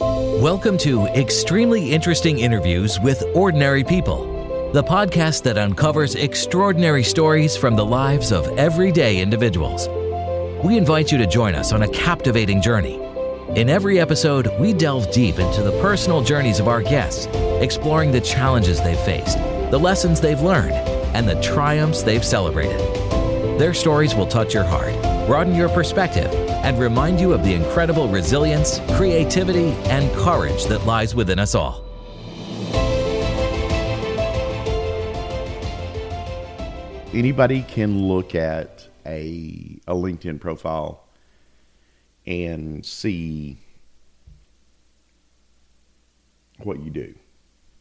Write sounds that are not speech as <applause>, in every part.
Welcome to Extremely Interesting Interviews with Ordinary People, the podcast that uncovers extraordinary stories from the lives of everyday individuals. We invite you to join us on a captivating journey. In every episode, we delve deep into the personal journeys of our guests, exploring the challenges they've faced, the lessons they've learned, and the triumphs they've celebrated. Their stories will touch your heart, broaden your perspective, and remind you of the incredible resilience, creativity, and courage that lies within us all. Anybody can look at a, a LinkedIn profile and see what you do.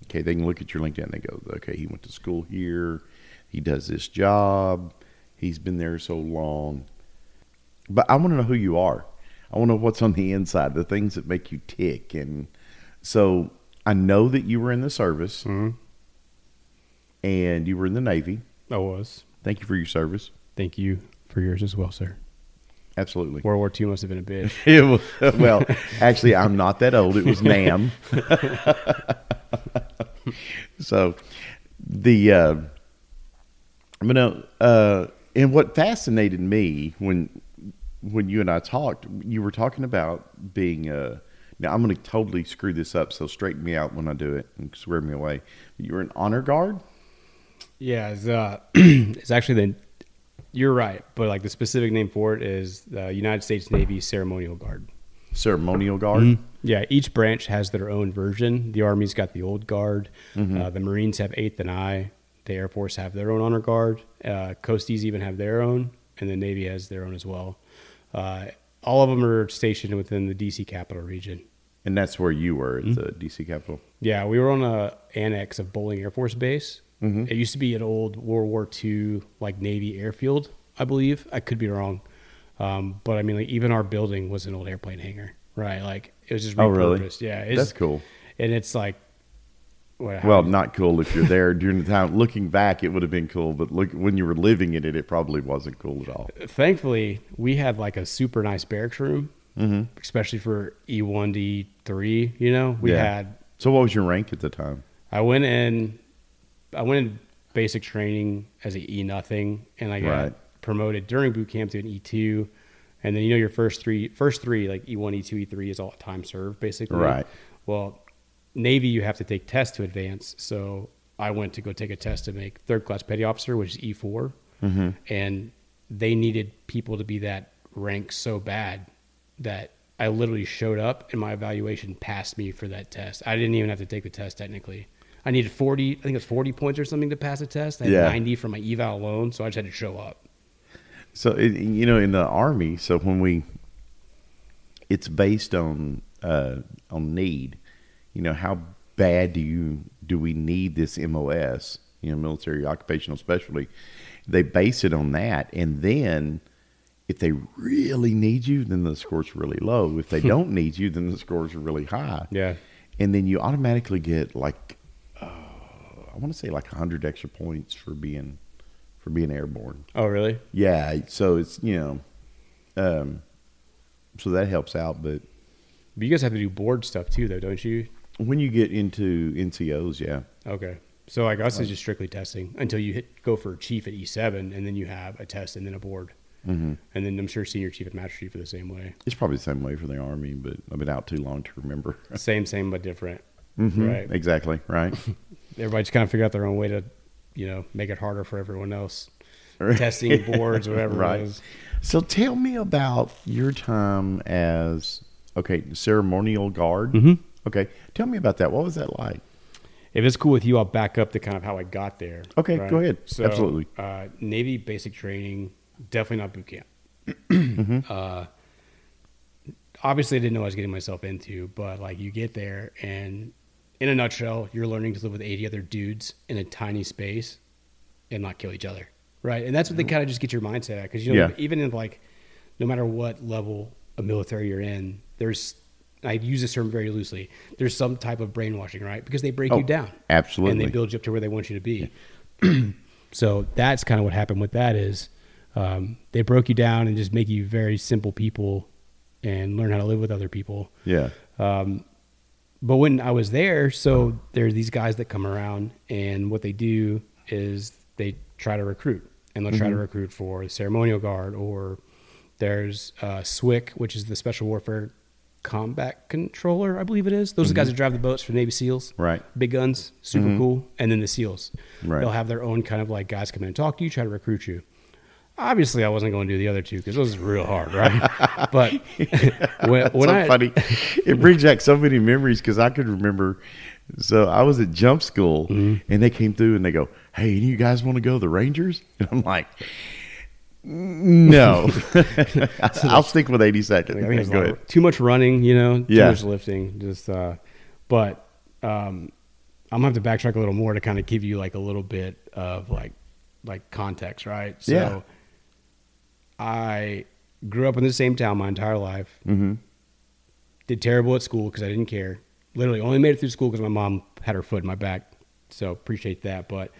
Okay, they can look at your LinkedIn and they go, okay, he went to school here, he does this job, he's been there so long. But I want to know who you are. I want to know what's on the inside, the things that make you tick. And so I know that you were in the service Mm-hmm. and you were in the Navy. I was. Thank you for your service. Thank you for yours as well, sir. Absolutely. World War II must have been a bitch. <laughs> It was, well, actually, I'm not that old. It was Nam. <laughs> so, the uh, I'm uh, and what fascinated me when when you and I talked, you were talking about being uh Now I'm gonna totally screw this up, so straighten me out when I do it and swear me away. You were an honor guard. yeah, it's, uh, <clears throat> it's actually the. You're right, but like the specific name for it is the United States Navy Ceremonial Guard. Ceremonial guard. Mm-hmm. Yeah, each branch has their own version. The Army's got the old guard. Uh, the Marines have Eighth and I. The Air Force have their own honor guard. Uh, Coasties even have their own, and the Navy has their own as well. Uh, all of them are stationed within the DC capital region. And that's where you were at Mm-hmm. the DC capital. Yeah, we were on a annex of Bolling Air Force Base. It used to be an old World War II like Navy airfield, I believe. I could be wrong, um, but I mean, like even our building was an old airplane hangar, right? Like it was just repurposed. Oh, really? Yeah, it's, That's cool. And it's like, how- Well, not cool if you're there during the time. Looking back, it would have been cool, but look when you were living in it, it probably wasn't cool at all. thankfully we had like a super nice barracks room, mm-hmm. especially for E one D three. You know, we Yeah. had So, what was your rank at the time? I went in, I went in basic training as a E nothing, and I got Right. promoted during boot camp to an E two, and then you know your first three, first three like E one, E two, E three is all time served basically. Right. Well, Navy you have to take tests to advance, so I went to go take a test to make third class petty officer, which is E 4 Mm-hmm. and they needed people to be that rank so bad that I literally showed up and my evaluation passed me for that test. I didn't even have to take the test technically. I needed 40, I think it's 40 points or something to pass a test. I had Yeah. 90 from my eval alone, so I just had to show up. So, it, you know, in the army, so when we, it's based on uh, on need. You know, how bad do you do we need this MOS? You know, military occupational specialty. They base it on that, and then if they really need you, then the scores really low. If they don't need you, then the scores are really high. Yeah. and then you automatically get like, uh, I want to say like hundred extra points for being for being airborne. Oh, really? Yeah, so it's you know, um, so that helps out. But But you guys have to do board stuff too, though, don't you? When you get into NCOs, yeah, Okay. So like us is just strictly testing until you hit go for chief at E7, and then you have a test and then a board. mm-hmm. And then I'm sure senior chief and master chief are the same way. it's probably the same way for the army. But I've been out too long to remember. <laughs> Same, same, but different. Mhm, Right. Exactly. Right. <laughs> Everybody just kind of figure out their own way to, you know, make it harder for everyone else. Testing <laughs> boards, whatever Right. it is. So tell me about your time as okay ceremonial guard. Mhm. Okay, tell me about that. What was that like? If it's cool with you, I'll back up to kind of how I got there. Okay, go ahead. So, Absolutely. Uh, Navy basic training, definitely not boot camp. Mm-hmm. <clears throat> uh, obviously, I didn't know what I was getting myself into, but like you get there, and in a nutshell, you're learning to live with 80 other dudes in a tiny space and not kill each other, right? And that's what they kind of just get your mindset at, because you know. Yeah. even in like, no matter what level of military you're in, there's I use this term very loosely. There's some type of brainwashing, right? Because they break Oh, you down, absolutely. and they build you up to where they want you to be. <clears throat> so that's kind of what happened with that is um, they broke you down and just make you very simple people and learn how to live with other people. Yeah. Um, but when I was there, so there's these guys that come around, and what they do is they try to recruit, and they'll try to recruit for the ceremonial guard, or there's uh, SWCC, which is the Special Warfare Combat Controller, I believe it is. Those are the guys that drive the boats for Navy SEALs, Right. Big guns, super cool, and then the SEALs. Right. They'll have their own kind of like guys come in and talk to you, try to recruit you. Obviously, I wasn't going to do the other two because those is real hard, right? <laughs> but <laughs> when, when so I funny. It brings back so many memories because I could remember. So I was at jump school Mm-hmm. and they came through and they go, "Hey, any you guys want to go to the Rangers?" <laughs> And I'm like, "No, <laughs> <laughs> I'll stick with 80 seconds." I think it's go ahead. too much running, you know, too Yeah. much lifting. Just, uh, but um, I'm gonna have to backtrack a little more to kind of give you like a little bit of like like context, right? So Yeah. I grew up in the same town my entire life. Mm-hmm. Did terrible at school because I didn't care. Literally, only made it through school because my mom had her foot in my back. So appreciate that. But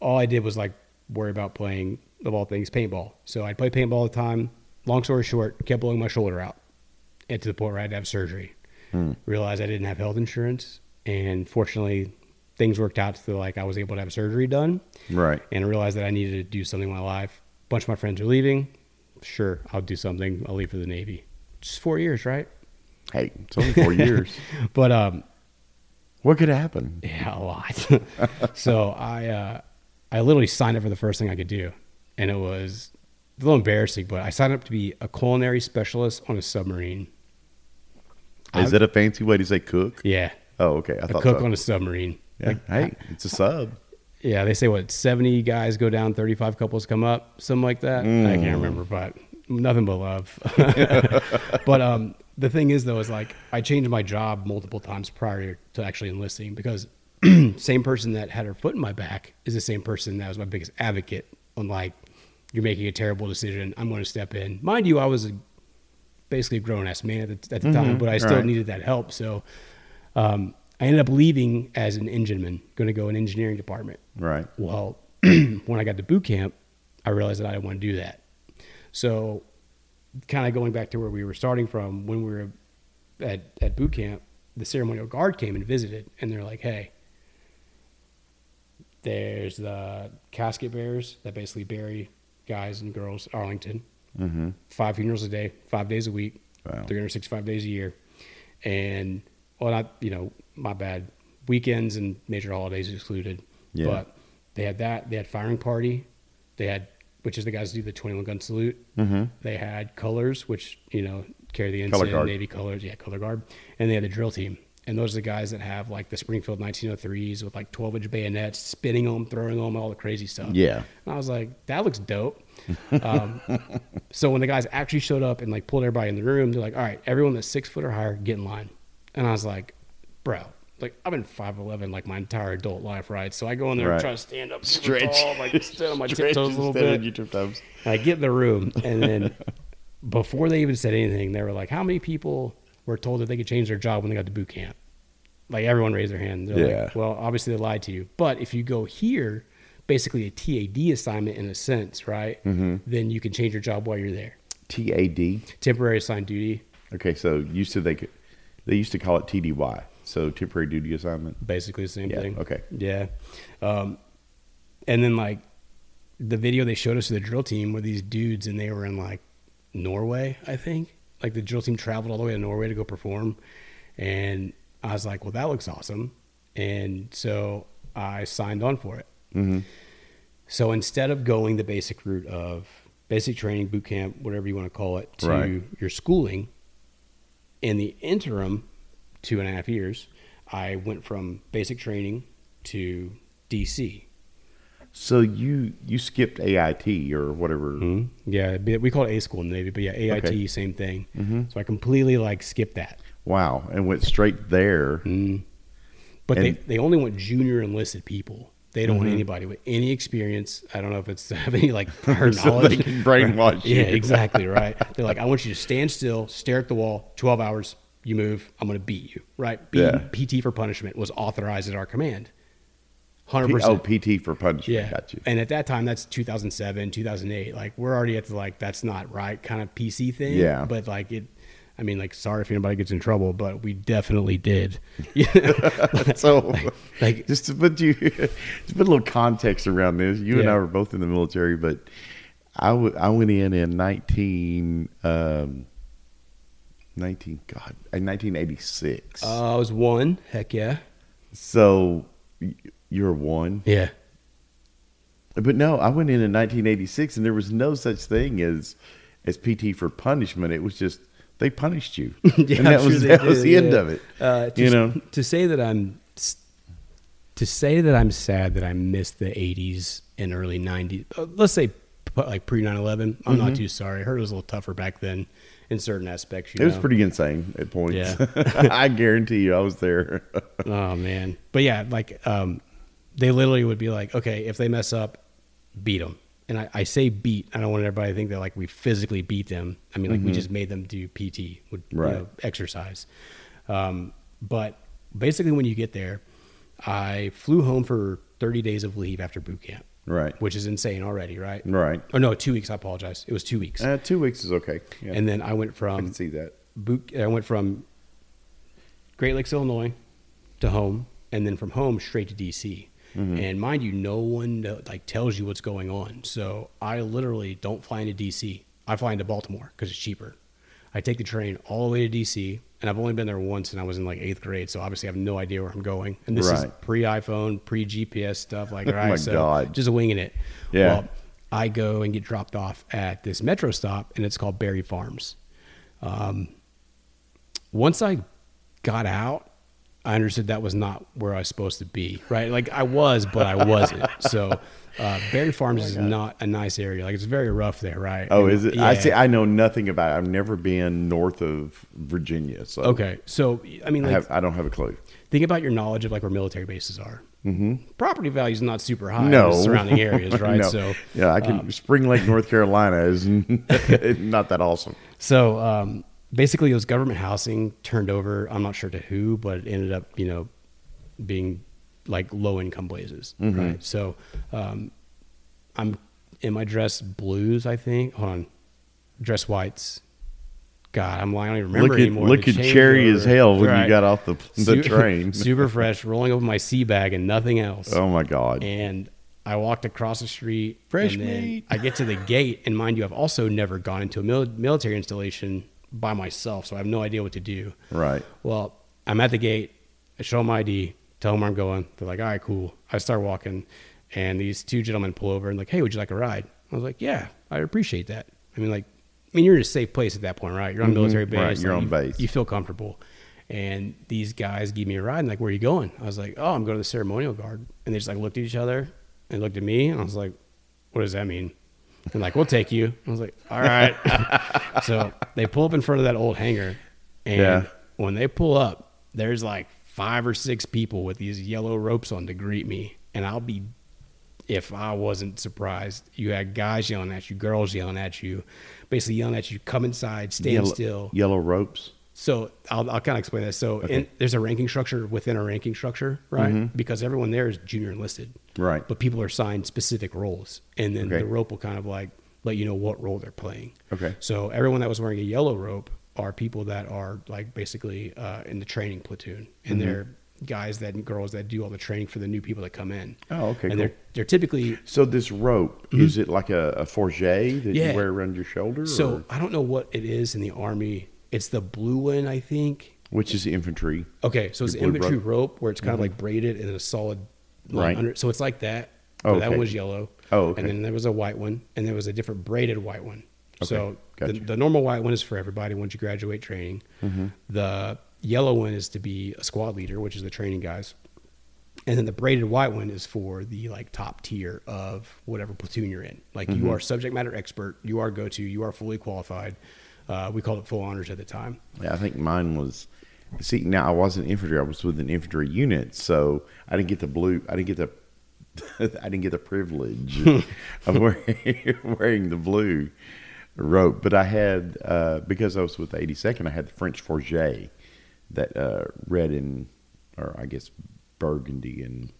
all I did was like worry about playing of all things paintball. So I'd play paintball all the time. Long story short, kept blowing my shoulder out, and to the point where I had to have surgery. Realized I didn't have health insurance, and fortunately, things worked out to like I was able to have surgery done Right. and I realized that I needed to do something in my life. A bunch of my friends are leaving. Sure, I'll do something. I'll leave for the Navy. Just four years, right? Hey, it's only four years. <laughs> But um, What could happen? yeah, a lot. <laughs> so I uh, I literally signed up for the first thing I could do, and it was a little embarrassing. But I signed up to be a culinary specialist on a submarine. Is that a fancy way to say cook? Yeah, Oh, okay. I a thought cook so. on a submarine. Yeah. Like, hey, it's a sub. Yeah, they say what seventy guys go down, thirty-five couples come up, something like that. I can't remember, but nothing but love. <laughs> but um, the thing is, though, is like I changed my job multiple times prior to actually enlisting because <clears throat> same person that had her foot in my back is the same person that was my biggest advocate on like you're making a terrible decision. I'm going to step in. Mind you, I was a, basically a grown ass man at the, at the time, but I still right. needed that help. So um, I ended up leaving as an engineman, going to go in engineering department. Right. Well, <clears throat> when I got to boot camp, I realized that I didn't want to do that. So, kind of going back to where we were starting from, when we were at, at boot camp, the ceremonial guard came and visited, and they're like, hey, there's the casket bearers that basically bury guys and girls at Arlington. Mm-hmm. Five funerals a day, five days a week, Wow. 365 days a year. And, well, not, you know, my bad. Weekends and major holidays excluded. Yeah. But they had that. They had firing party. They had, which is the guys who do the 21 gun salute. Mm-hmm. They had colors, which, you know, carry the ensign. Navy colors. Yeah, color guard. And they had the drill team. And those are the guys that have like the Springfield 1903s with like 12 inch bayonets, spinning them, throwing them, all the crazy stuff. Yeah. And I was like, that looks dope. <laughs> Um, so when the guys actually showed up and like pulled everybody in the room, they're like, all right, everyone that's six foot or higher, get in line. And I was like, bro, like I've been 5'11 like my entire adult life, right? So I go in there Right. and try to stand up, Stretch. tall, like <laughs> stand on my tiptoes a little bit. I get in the room, and then <laughs> before they even said anything, they were like, "How many people were told that they could change their job when they got to boot camp?" Like everyone raised their hand. They're Yeah. like, "Well, obviously they lied to you." But if you go here, basically a TAD assignment in a sense, right? Mm-hmm. Then you can change your job while you're there. TAD. Temporary assigned duty, Okay, so used to they could, they used to call it TDY, so temporary duty assignment. basically the same Yeah, thing. okay. Yeah. Um, and then like the video they showed us of the drill team were these dudes and they were in like Norway, I think. Like the drill team traveled all the way to Norway to go perform. And I was like, well, that looks awesome. And so I signed on for it. Mm-hmm. So instead of going the basic route of basic training, boot camp, whatever you want to call it, to Right. your schooling, in the interim, two and a half years, I went from basic training to DC. So you you skipped AIT or whatever. Hmm? Yeah, we call it A school in the Navy, but yeah, AIT, Okay. same thing. Mm-hmm. So I completely like skipped that. Wow, and went straight there. Hmm. But they, And- they only want junior enlisted people. They don't want mm-hmm. anybody with any experience. I don't know if it's <laughs> to have any like <laughs> prior So knowledge. they can brainwash <laughs> you. Yeah, exactly right. They're like, I want you to stand still, stare at the wall, twelve hours. You move, I'm going to beat you. Right? Beat, Yeah. PT for punishment was authorized at our command. Hundred P- percent. oh, PT for punishment. Yeah, Got you. And at that time, that's 2007, 2008. Like we're already at the like that's not right kind of PC thing. Yeah. But like it, I mean, like, sorry if anybody gets in trouble, but we definitely did. <laughs> so, like- just to put you, <laughs> to put a little context around this, you and I were both in the military, but I, w- I went in in 19, um, 19, God, in 1986. Uh, I was one. Heck yeah. so you're one. Yeah. But no, I went in in 1986 and there was no such thing as, as PT for punishment. It was just, they punished you. <laughs> Yeah, and that I'm was, sure that was did, the end of it. Uh, to, you know? to say that I'm to say that I'm sad that I missed the 80s and early 90s. Uh, let's say like pre 9/11. I'm Mm-hmm. not too sorry. I heard it was a little tougher back then in certain aspects. You It was pretty insane at points. Yeah. <laughs> I guarantee you I was there. <laughs> Oh man, but yeah, like um, they literally would be like, okay, if they mess up, beat them. And I, I say beat. I don't want everybody to think that like we physically beat them. I mean, like we just made them do PT, would you know, exercise. Um, but basically, when you get there, I flew home for 30 days of leave after boot camp, right. which is insane already, right? Right. Or no, two weeks. I apologize. It was two weeks. Uh, two weeks is okay. Yeah. And then I went I from can see that. boot. I went from Great Lakes, Illinois, to home, and then from home straight to DC. Mm-hmm. And mind you, no one like tells you what's going on. So I literally don't fly into DC. I fly into Baltimore because it's cheaper. I take the train all the way to DC, and I've only been there once, and I was in like eighth grade, so obviously I have no idea where I'm going. And this is pre iPhone, pre GPS stuff. Like, Oh all right, my so God. just winging it. Yeah. Well, I go and get dropped off at this metro stop, and it's called Barry Farms. Um, once I got out, I understood that was not where I was supposed to be. Right, like I was, but I wasn't. <laughs> so, uh, Barry Farms is not a nice area. Like it's very rough there, right? Oh, And- is it? I see. I know nothing about it. I've never been north of Virginia, so Okay, so I mean, I have. I don't have a clue. think about your knowledge of like where military bases are. Mm-hmm. Property value is not super high No, in the surrounding <laughs> areas, right? No. So, yeah, I can. Spring Lake, North Carolina is <laughs> not that awesome. So um, basically, it was government housing turned over. I'm not sure to who, but it ended up, you know, being like low income blazes, Mm-hmm. right? So um, I'm in my dress blues, I think. Hold on, dress whites. God, I'm lying. I don't even remember look at anymore. look at cherry as hell when Right. you got off the the Su- <laughs> train. <laughs> super fresh, rolling over my sea bag and nothing else Oh my god! and I walked across the street. Fresh and then meat. I get to the gate, and mind you, I've also never gone into a mil- military installation by myself, so I have no idea what to do. Right. Well, I'm at the gate. I show them my ID, tell them where I'm going. They're like, "All right, cool." I start walking, and these two gentlemen pull over and like, "Hey, would you like a ride?" I was like, "Yeah, I appreciate that." I mean, like, I mean, you're in a safe place at that point, right? You're on a military base. Mm-hmm. Right, you're like, on you- base. You feel comfortable. And these guys give me a ride and like, where are you going? I was like, oh, I'm going to the ceremonial guard. And they just like looked at each other and looked at me. And I was like, what does that mean? And like, we'll take you. I was like, all right. <laughs> so they pull up in front of that old hangar. And Yeah. when they pull up, there's like five or six people with these yellow ropes on to greet me. And I'll be, if I wasn't surprised, you had guys yelling at you, girls yelling at you, basically yelling at you, come inside, stand yellow, still. Yellow ropes. So I'll, I'll kind of explain that. So in, there's a ranking structure within a ranking structure, right? Because everyone there is junior enlisted, Right. But people are assigned specific roles, and then Okay. the rope will kind of like let you know what role they're playing. Okay. So everyone that was wearing a yellow rope are people that are like basically uh, in the training platoon, and Mm-hmm. they're guys that and girls that do all the training for the new people that come in. Oh, okay, And they're cool. they're typically So this rope is it like a, a fourragère Mm-hmm. Yeah. you wear around your shoulder? so or- I don't know what it is in the army. It's the blue one, I think. which is infantry? Okay, so it's Your an blue infantry rope? rope, where it's kind of like braided and a solid Right. under. So it's like that. Oh, but that one was yellow. Oh, okay. And then there was a white one, and there was a different braided white one. Okay. So the, the normal white one is for everybody once you graduate training. Mm-hmm. The yellow one is to be a squad leader, which is the training guys. And then the braided white one is for the like top tier of whatever platoon you're in. Like Mm-hmm. you are subject matter expert, you are go to, you are fully qualified. Uh, we called it full honors at the time. Yeah, I think mine was. See, now I wasn't infantry. I was with an infantry unit, so I didn't get the blue. I didn't get the. <laughs> I didn't get the privilege <laughs> of wearing, <laughs> wearing the blue rope, but I had uh, because I was with the 82nd. I had the French fourragère, that uh, red and, or I guess burgundy and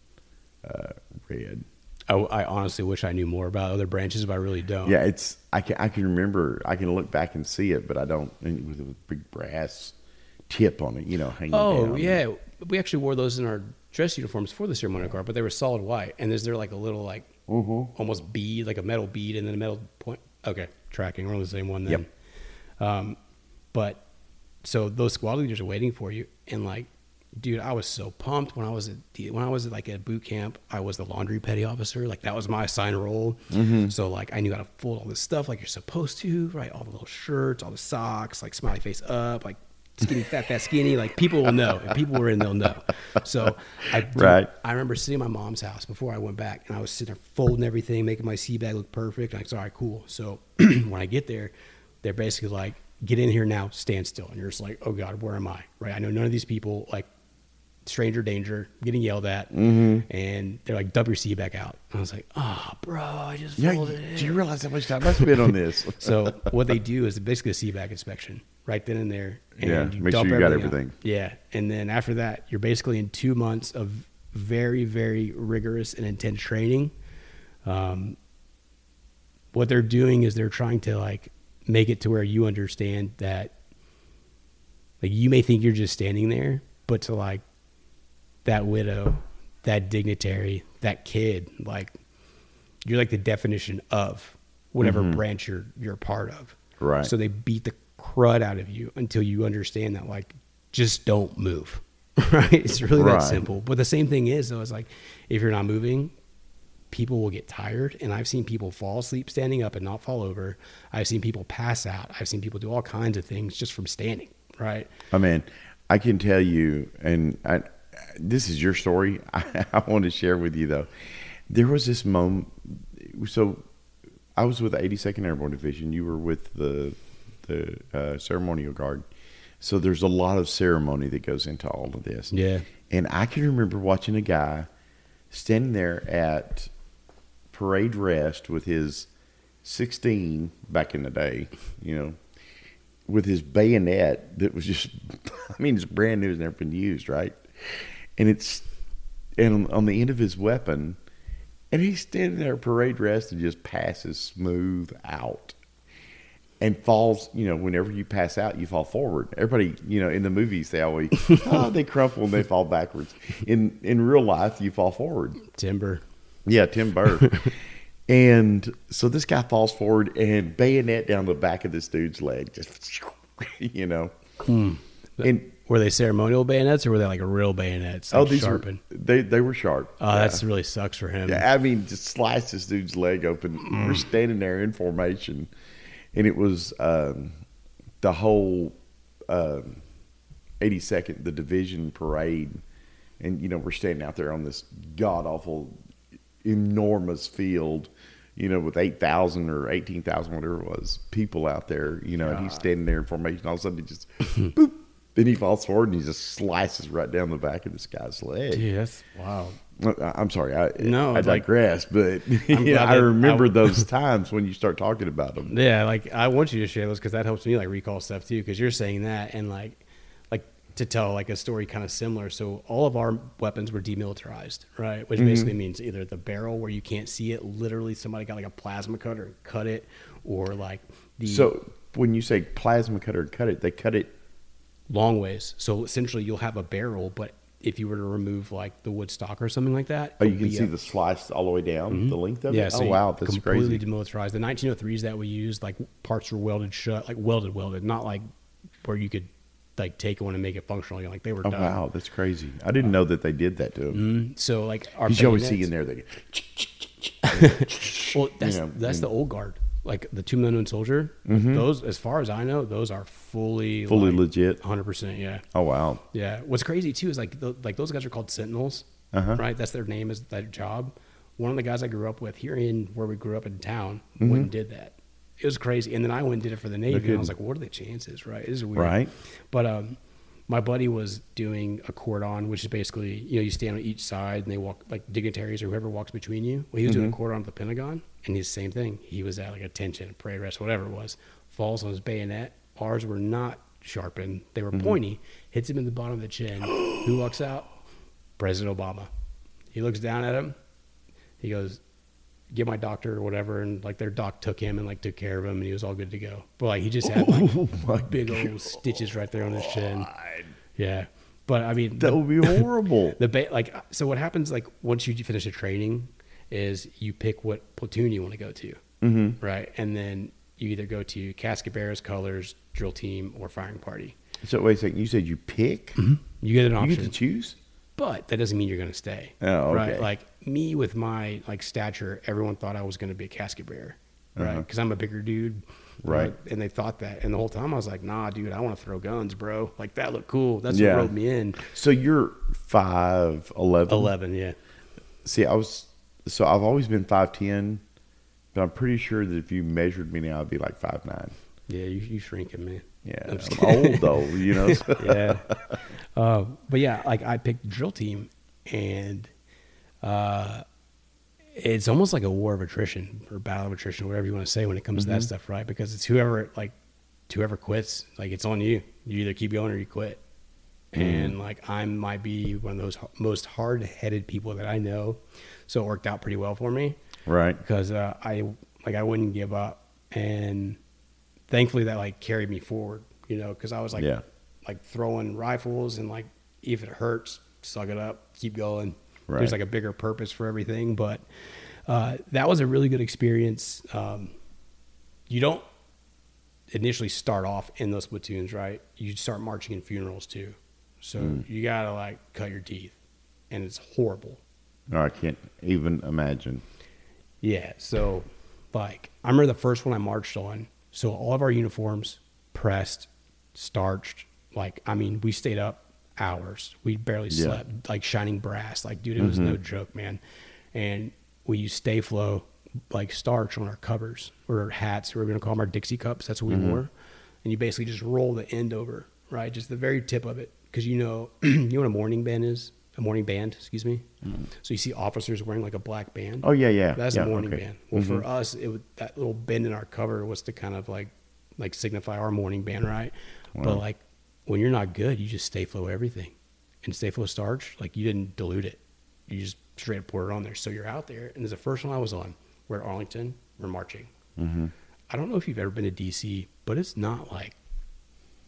uh, red. I, I honestly wish I knew more about other branches, but I really don't. Yeah, it's I can I can remember I can look back and see it, but I don't and with a big brass tip on it, you know, hanging Oh down. yeah, we actually wore those in our dress uniforms for the ceremonial guard, but they were solid white. And is there like a little like Mm-hmm. almost bead, like a metal bead, and then a metal point? Okay, tracking. We're on the same one then. Yep. Um, but so those squad leaders are waiting for you, and like, dude, I was so pumped when I was at the, when I was at like at boot camp. I was the laundry petty officer, like that was my assigned role. Mm-hmm. So like, I knew how to fold all this stuff like you're supposed to, right? All the little shirts, all the socks, like smiley face up, like skinny, fat, fat, skinny. Like people will know. If people were in, they'll know. So I, <laughs> Right. I remember sitting at my mom's house before I went back, and I was sitting there folding everything, making my sea bag look perfect. And I "All right, cool." So <clears throat> when I get there, they're basically like, "Get in here now, stand still." And you're just like, "Oh God, where am I?" Right? I know none of these people. Like, stranger danger, getting yelled at, Mm-hmm. and they're like, "Dump your sea bag out." And I was like, "Oh, bro, I just Yeah, folded it." do you realize how much time I spent on this? <laughs> So what they do is basically a sea bag inspection right then and there. And Yeah, make sure you got out. everything. Yeah, and then after that, you're basically in two months of very, very rigorous and intense training. Um, what they're doing is they're trying to like make it to where you understand that, like you may think you're just standing there, but to like that widow, that dignitary, that kid, like you're like the definition of whatever branch you're you're part of. Mm-hmm. Right. So they beat the crud out of you until you understand that like just don't move. <laughs> right? It's really Right. that simple. But the same thing is though, it's like if you're not moving, people will get tired. And I've seen people fall asleep standing up and not fall over. I've seen people pass out. I've seen people do all kinds of things just from standing. Right. I mean, I can tell you, and I, this is your story. <laughs> I, I want to share with you though. There was this moment. So, I was with the 82nd Airborne Division. You were with the the uh, ceremonial guard. So there's a lot of ceremony that goes into all of this. Yeah. And I can remember watching a guy standing there at parade rest with his 16 back in the day, you know, with his bayonet that was just, <laughs> I mean, it's brand new, it's never been used, right? And it's, and on the end of his weapon, and he's standing there parade rest and just passes smooth out and falls, you know, whenever you pass out, you fall forward. Everybody, you know, in the movies, they always, <laughs> oh, they crumple and they fall backwards. In in real life, you fall forward. Timber. Yeah, Tim Burr. <laughs> and so this guy falls forward and bayonet down the back of this dude's leg, just, <laughs> you know. Hmm. And Were they ceremonial bayonets or were they like a real bayonets? Like oh, these sharpened? were they they were sharp. Oh, that's really sucks for him. Yeah, I mean, just sliced this dude's leg open. We're standing there in formation, and it was um, the whole um, 82nd, the division parade, and you know we're standing out there on this god awful, enormous field, you know, with eight thousand or eighteen thousand, whatever it was, people out there, you know, and he's standing there in formation. All of a sudden, he just boop. <laughs> Then he falls forward and he just slices right down the back of this guy's leg. That's wow. I'm sorry, I, No, I it's like- digress, but yeah, <laughs> I remember I- those <laughs> times when you start talking about them. Yeah, like I want you to share those because that helps me like recall stuff too. Because you're saying that and like, like to tell like a story kind of similar. So all of our weapons were demilitarized, right? Which mm-hmm. basically means either the barrel where you can't see it, literally somebody got like a plasma cutter and cut it, or like the So when you say plasma cutter and cut it, they cut it. Long ways. So essentially, you'll have a barrel, but if you were to remove like the wood stock or something like that, Oh, you can see a- the slice all the way down the length of Mm-hmm. Yeah, it. so oh wow, that's completely crazy. demilitarized. The 1903s that we used, like parts were welded shut, like welded, welded, not like where you could like take one and make it functional. You know, like they were Oh done. wow, that's crazy. I didn't know that they did that to them. Mhm. So like our you always see in there they. <laughs> <laughs> Well, that's know, that's and- the old guard. Like the two unknown soldier, those as far as I know, those are fully Mm-hmm. Fully like, legit. 100%. Yeah. Oh wow, Yeah. What's crazy too is like the, like those guys are called sentinels, Uh-huh. right? That's their name is that job. One of the guys I grew up with here in where we grew up in town Mm-hmm. went and did that. It was crazy, and then I went and did it for the Navy, and I was like, "What are the chances?" Right? This is weird, Right. But um, my buddy was doing a cordon, which is basically you know you stand on each side and they walk like dignitaries or whoever walks between you. Well, he was doing Mm-hmm. a cordon at the Pentagon, and he's the same thing. He was at like attention, parade rest, whatever it was, falls on his bayonet. Ours were not sharpened; they were Mm-hmm. pointy. Hits him in the bottom of the chin. <gasps> Who walks out? President Obama. He looks down at him. He goes, get my doctor or whatever, and like their doc took him and like took care of him, and he was all good to go. But like he just had like <laughs> Oh big old stitches right there on his chin. Yeah, but I mean, That the, would be <laughs> horrible. the ba- like so what happens like once you finish a training is you pick what platoon you want to go to, mm-hmm. right? And then you either go to casket bearers, colors, drill team, or firing party. so wait a second. You said you pick. You get an You option get to choose. but that doesn't mean you're going to stay. Oh, okay. Right? Like me with my like stature, everyone thought I was going to be a casket bearer, right? Because I'm a bigger dude, Uh-huh. Right. And they thought that, and the whole time I was like, "Nah, dude, I want to throw guns, bro. Like that looked cool. That's Yeah. what roped me in." So you're five eleven. Eleven, yeah. See, I was so I've always been five ten, but I'm pretty sure that if you measured me now, I'd be like five nine. Yeah, you you shrinking, man. Yeah, I'm I'm old though, you know. so- <laughs> yeah. Uh, but yeah, like I picked the drill team, and uh, it's almost like a war of attrition or battle of attrition, whatever you want to say when it comes to that stuff, right? Because it's whoever like whoever quits, like it's on you. You either keep going or you quit. And like I might be one of those most hard-headed people that I know, so it worked out pretty well for me right. because uh, I like I wouldn't give up, and thankfully that like carried me forward, you know, because I was like Yeah. like throwing rifles and like if it hurts, suck it up, keep going. Right. There's like a bigger purpose for everything, but uh, that was a really good experience. Um, you don't initially start off in those platoons, right? You start marching in funerals too, so Mm. you gotta like cut your teeth, and it's horrible. No, I can't even imagine. Yeah. So, like, I remember the first one I marched on. So all of our uniforms pressed, starched. Like, I mean, we stayed up hours. We barely Yeah. slept. Like shining brass. Like, dude, it was no joke, man. And we used Sta-Flo, like starch on our covers or our hats. We were gonna call them our Dixie cups. That's what we wore. And you basically just roll the end over, right? Just the very tip of it, because you know, <clears throat> you know what a mourning band is. A mourning band, excuse me. So you see officers wearing like a black band. Oh yeah, yeah. That's yeah, a mourning okay. band. Well, Mhm. for us, it would, that little bend in our cover was to kind of like like signify our mourning band, right? But like when you're not good, you just Sta-Flo everything, and Sta-Flo starch. Like you didn't dilute it, you just straight up pour it on there. So you're out there, and it's the first one I was on. We're at Arlington. We're marching. Mm-hmm. I don't know if you've ever been to DC, but it's not like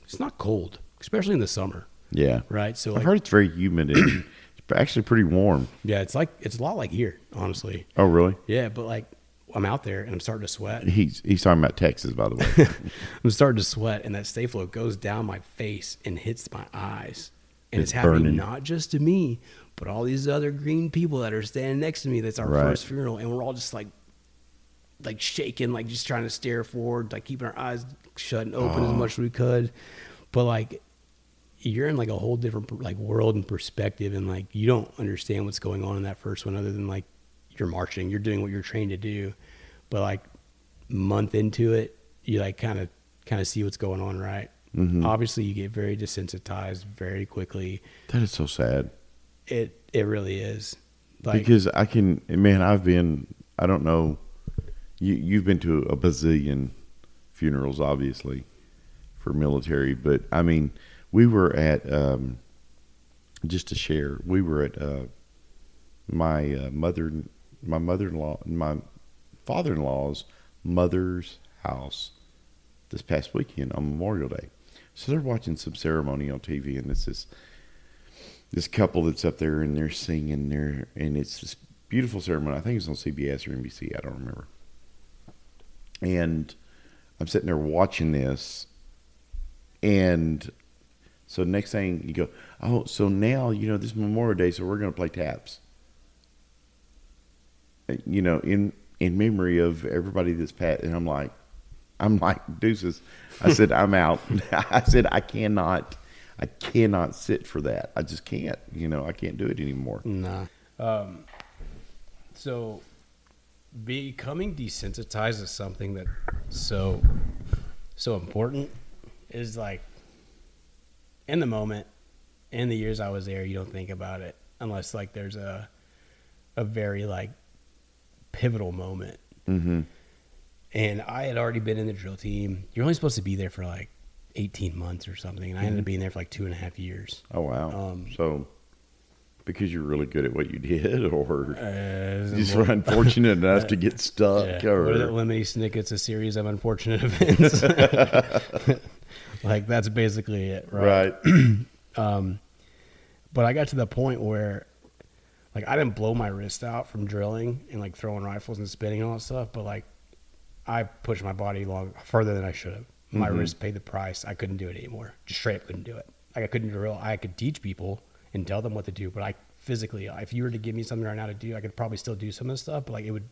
it's not cold, especially in the summer, Yeah. right? So I've like, heard it's very humid. and <clears throat> it's actually pretty warm. yeah, it's like it's a lot like here, honestly. Oh really? Yeah, but like I'm out there and I'm starting to sweat. He's he's talking about Texas, by the way. <laughs> I'm starting to sweat, and that Sta-Flo goes down my face and hits my eyes. And It's it's, happening burning. not just to me, but all these other green people that are standing next to me. That's our Right. first funeral, and we're all just like, like shaking, like just trying to stare forward, like keeping our eyes shut and open as Oh. much as we could. But like, you're in like a whole different like world and perspective, and like you don't understand what's going on in that first one, other than like you're marching, you're doing what you're trained to do. But like month into it, you like kind of kind of see what's going on, right? Mhm. Obviously, you get very desensitized very quickly. that is so sad. It it really is. Like because I can, man, I've been, I don't know, you you've been to a bazillion funerals, obviously, for military, but I mean, we were at um, just to share, we were at uh, my uh, mother, my mother-in-law, my father-in-law's mother's house this past weekend on Memorial Day. So they're watching some ceremony on TV, and it's this this couple that's up there and they're singing there, and it's this beautiful ceremony. I think it's on CBS or NBC. I don't remember. And I'm sitting there watching this, and so next thing you go, oh, so now you know this Memorial Day, so we're going to play taps. Uh, You know, in in memory of everybody that's pat, and I'm like, I'm like deuces. I said I'm out. <laughs> I said I cannot, I cannot sit for that. I just can't. You know, I can't do it anymore. Nah. Um, so becoming desensitized is something that so so important is like in the moment in the years I was there you don't think about it unless like there's a a very like pivotal moment Mm-hmm. and I had already been in the drill team you're only supposed to be there for like 18 months or something and I ended up being there for like two and a half years Oh wow. Um, so Because you're really good at what you did, <laughs> or Uh, just were unfortunate enough to get <laughs> stuck, Yeah. What are the or Lemony Snicket's a series of unfortunate <laughs> events. Like that's basically it, right? right? <clears throat> Um, but I got to the point where, like, I didn't blow my wrist out from drilling and like throwing rifles and spinning and all that stuff. But like, I pushed my body long further than I should have. My mm-hmm. wrist paid the price. I couldn't do it anymore. Just straight up couldn't do it. Like I couldn't drill. I could teach people and tell them what to do, but I physically, if you were to give me something right now to do, I could probably still do some of the stuff. But like, it would,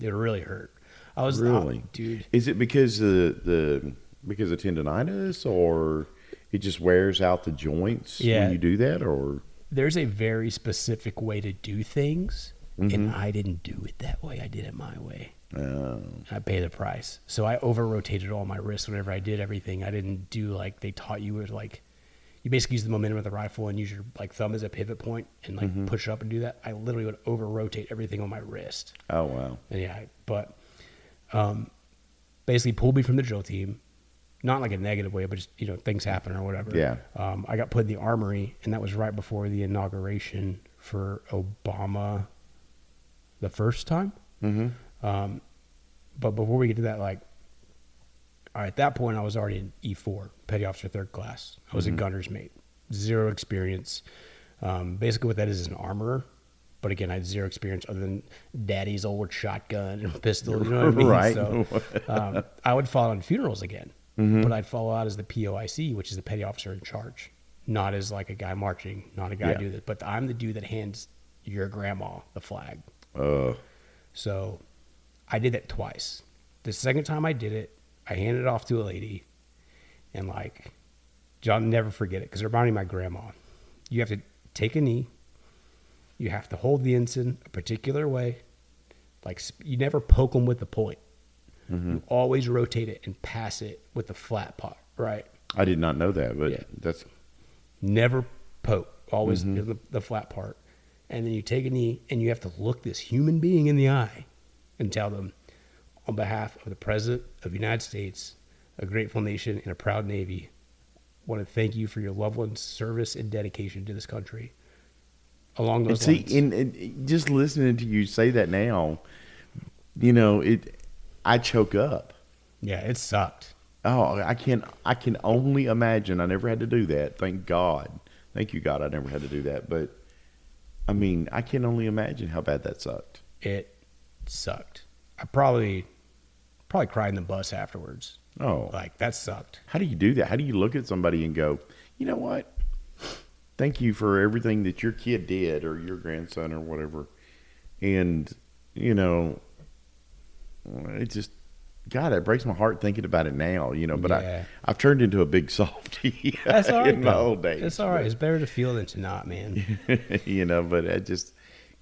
it would really hurt. I was uh, Really, dude. Is it because the the because of tendonitis, or it just wears out the joints Yeah. when you do that, or there's a very specific way to do things, Mm-hmm. and I didn't do it that way. I did it my way. uh, I pay the price. So I over rotated all my wrists whenever I did everything. I didn't do like they taught you with like you basically use the momentum of the rifle and use your like thumb as a pivot point and like Mm-hmm. push up and do that. I literally would over rotate everything on my wrist. oh wow, And yeah, but um, basically pulled me from the drill team. Not like a negative way, but just you know things happen or whatever. Yeah. Um, I got put in the armory, and that was right before the inauguration for Obama, the first time. mm-hmm. Um, but before we get to that, like, all right, at that point, I was already in E4, petty officer third class. I was a gunner's mate, zero experience. Um, basically, what that is is an armorer. But again, I had zero experience other than daddy's old shotgun and <laughs> pistol. You know what I mean? <laughs> Right. So <laughs> um, I would fall on funerals again, but I'd follow out as the POIC, which is the petty officer in charge, not as like a guy marching, not a guy Yeah. do this. But I'm the dude that hands your grandma the flag. uh, So I did that twice. The second time I did it, I handed it off to a lady, and like, John never forget it because it reminded me of my grandma. You have to take a knee. You have to hold the ensign a particular way. Like you never poke them with the point. Mm-hmm. You always rotate it and pass it with the flat part, right? I did not know that, but Yeah. that's never poke, always mm-hmm. the, the flat part. And then you take a knee and you have to look this human being in the eye and tell them, on behalf of the President of the United States, a grateful nation, and a proud Navy, want to thank you for your loved one's service and dedication to this country. Along And those see, lines. and, and just listening to you say that now, you know, it, I choke up. yeah, it sucked. Oh, I can, I can only imagine. I never had to do that. Thank God. Thank you, God. I never had to do that. But I mean, I can only imagine how bad that sucked. It sucked. I probably probably cried in the bus afterwards. Oh, Like that sucked. how do you do that? How do you look at somebody and go, you know what? Thank you for everything that your kid did or your grandson or whatever. And, you know, it just, God, it breaks my heart thinking about it now, you know, but Yeah. I, I've turned into a big softy <laughs> That's all right. in my old days. It's all right. It's better to feel than to not, man. <laughs> you know, but I just,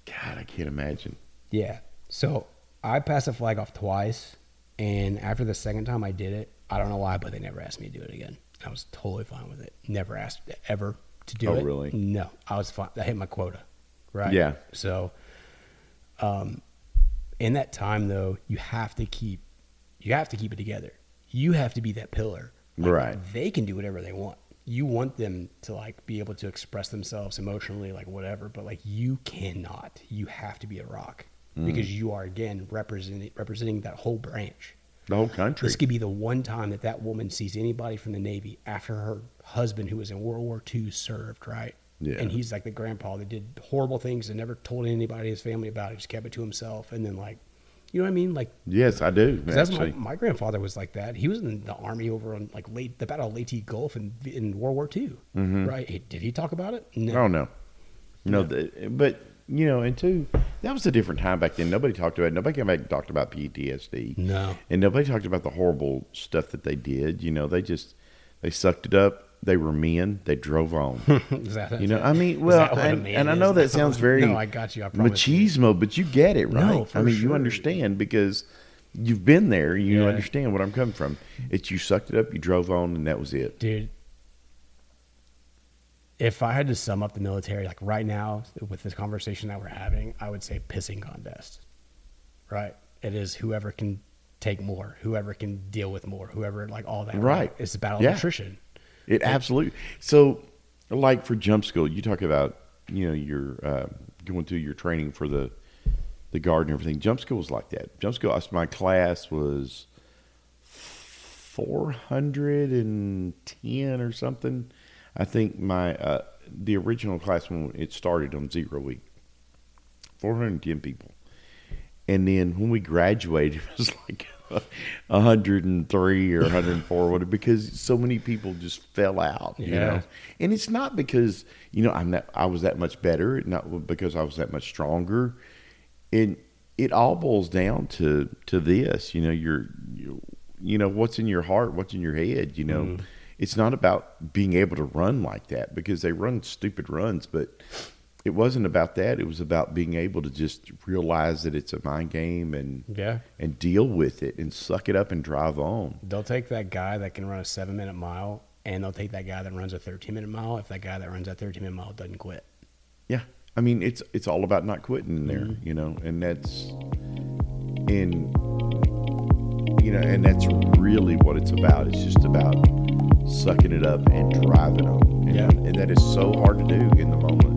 God, I can't imagine. Yeah. So I passed the flag off twice, and after the second time I did it, I don't know why, but they never asked me to do it again. I was totally fine with it. Never asked ever to do Oh, it. really? No, I was fine. I hit my quota. Right. Yeah. So, um, in that time though, you have to keep, you have to keep it together. You have to be that pillar. Like, Right. They can do whatever they want. You want them to like be able to express themselves emotionally, like whatever, but like you cannot. You have to be a rock Mm. because you are again representing representing that whole branch. The whole country. This could be the one time that that woman sees anybody from the Navy after her husband, who was in World War II, served, right? Yeah. And he's like the grandpa that did horrible things and never told anybody, his family about it, just kept it to himself. And then, like, you know what I mean? Like, yes, I do. that's my, my grandfather was like that. He was in the army over on like late the Battle of Leyte Gulf in, in World War II, right? He- Did he talk about it? No. Mm-hmm. Oh no, no. The, but you know, and two, that was a different time back then. Nobody talked about. it. Nobody came back and talked about PTSD. No. and nobody talked about the horrible stuff that they did. You know, they just they sucked it up. They were men. They drove on. <laughs> That- You know, I mean, well, that what a and, and I know that No. sounds <laughs> very No, I got you. I promise you. machismo, but you get it, right? No, I mean, you understand because you've been there. You Yeah. understand what I'm coming from. It's you sucked it up, you drove on, and that was it. dude if i had to sum up the military like right now with this conversation that we're having i would say pissing contest right it is whoever can take more whoever can deal with more whoever like all that Right. it's about Yeah. nutrition It absolutely. So, like for jump school, you talk about you know you're uh, going through your training for the the guard and everything. Jump school was like that. Jump school. My class was four hundred and ten or something. I think my uh, the original class when it started on zero week, four hundred and ten people, and then when we graduated, <laughs> it was like 103 or 104 whatever because so many people just fell out you know? And it's not because you know i'm that i was that much better not because i was that much stronger. And it all boils down to to this you know you're you, you know what's in your heart what's in your head you know? Mm-hmm. It's not about being able to run like that because they run stupid runs but it wasn't about that it was about being able to just realize that it's a mind game and Yeah. and deal with it and suck it up and drive on They'll take that guy that can run a seven minute mile, and they'll take that guy that runs a 13 minute mile if that guy that runs that 13 minute mile doesn't quit. Yeah, I mean it's it's all about not quitting in there, mm-hmm. you know, and that's and you know, and that's really what it's about. It's just about sucking it up and driving on. And, Yeah. and that is so hard to do in the moment.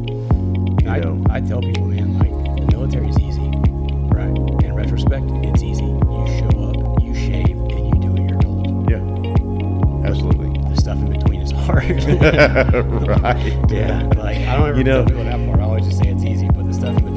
You I, know, I tell people, man, like the military is easy, right? In retrospect, it's easy. You show up, you shave, and you do what you're told. yeah, absolutely, The stuff in between is hard. <laughs> right? <laughs> yeah, like I don't ever You know- tell people that part. I always just say it's easy, but the stuff in between.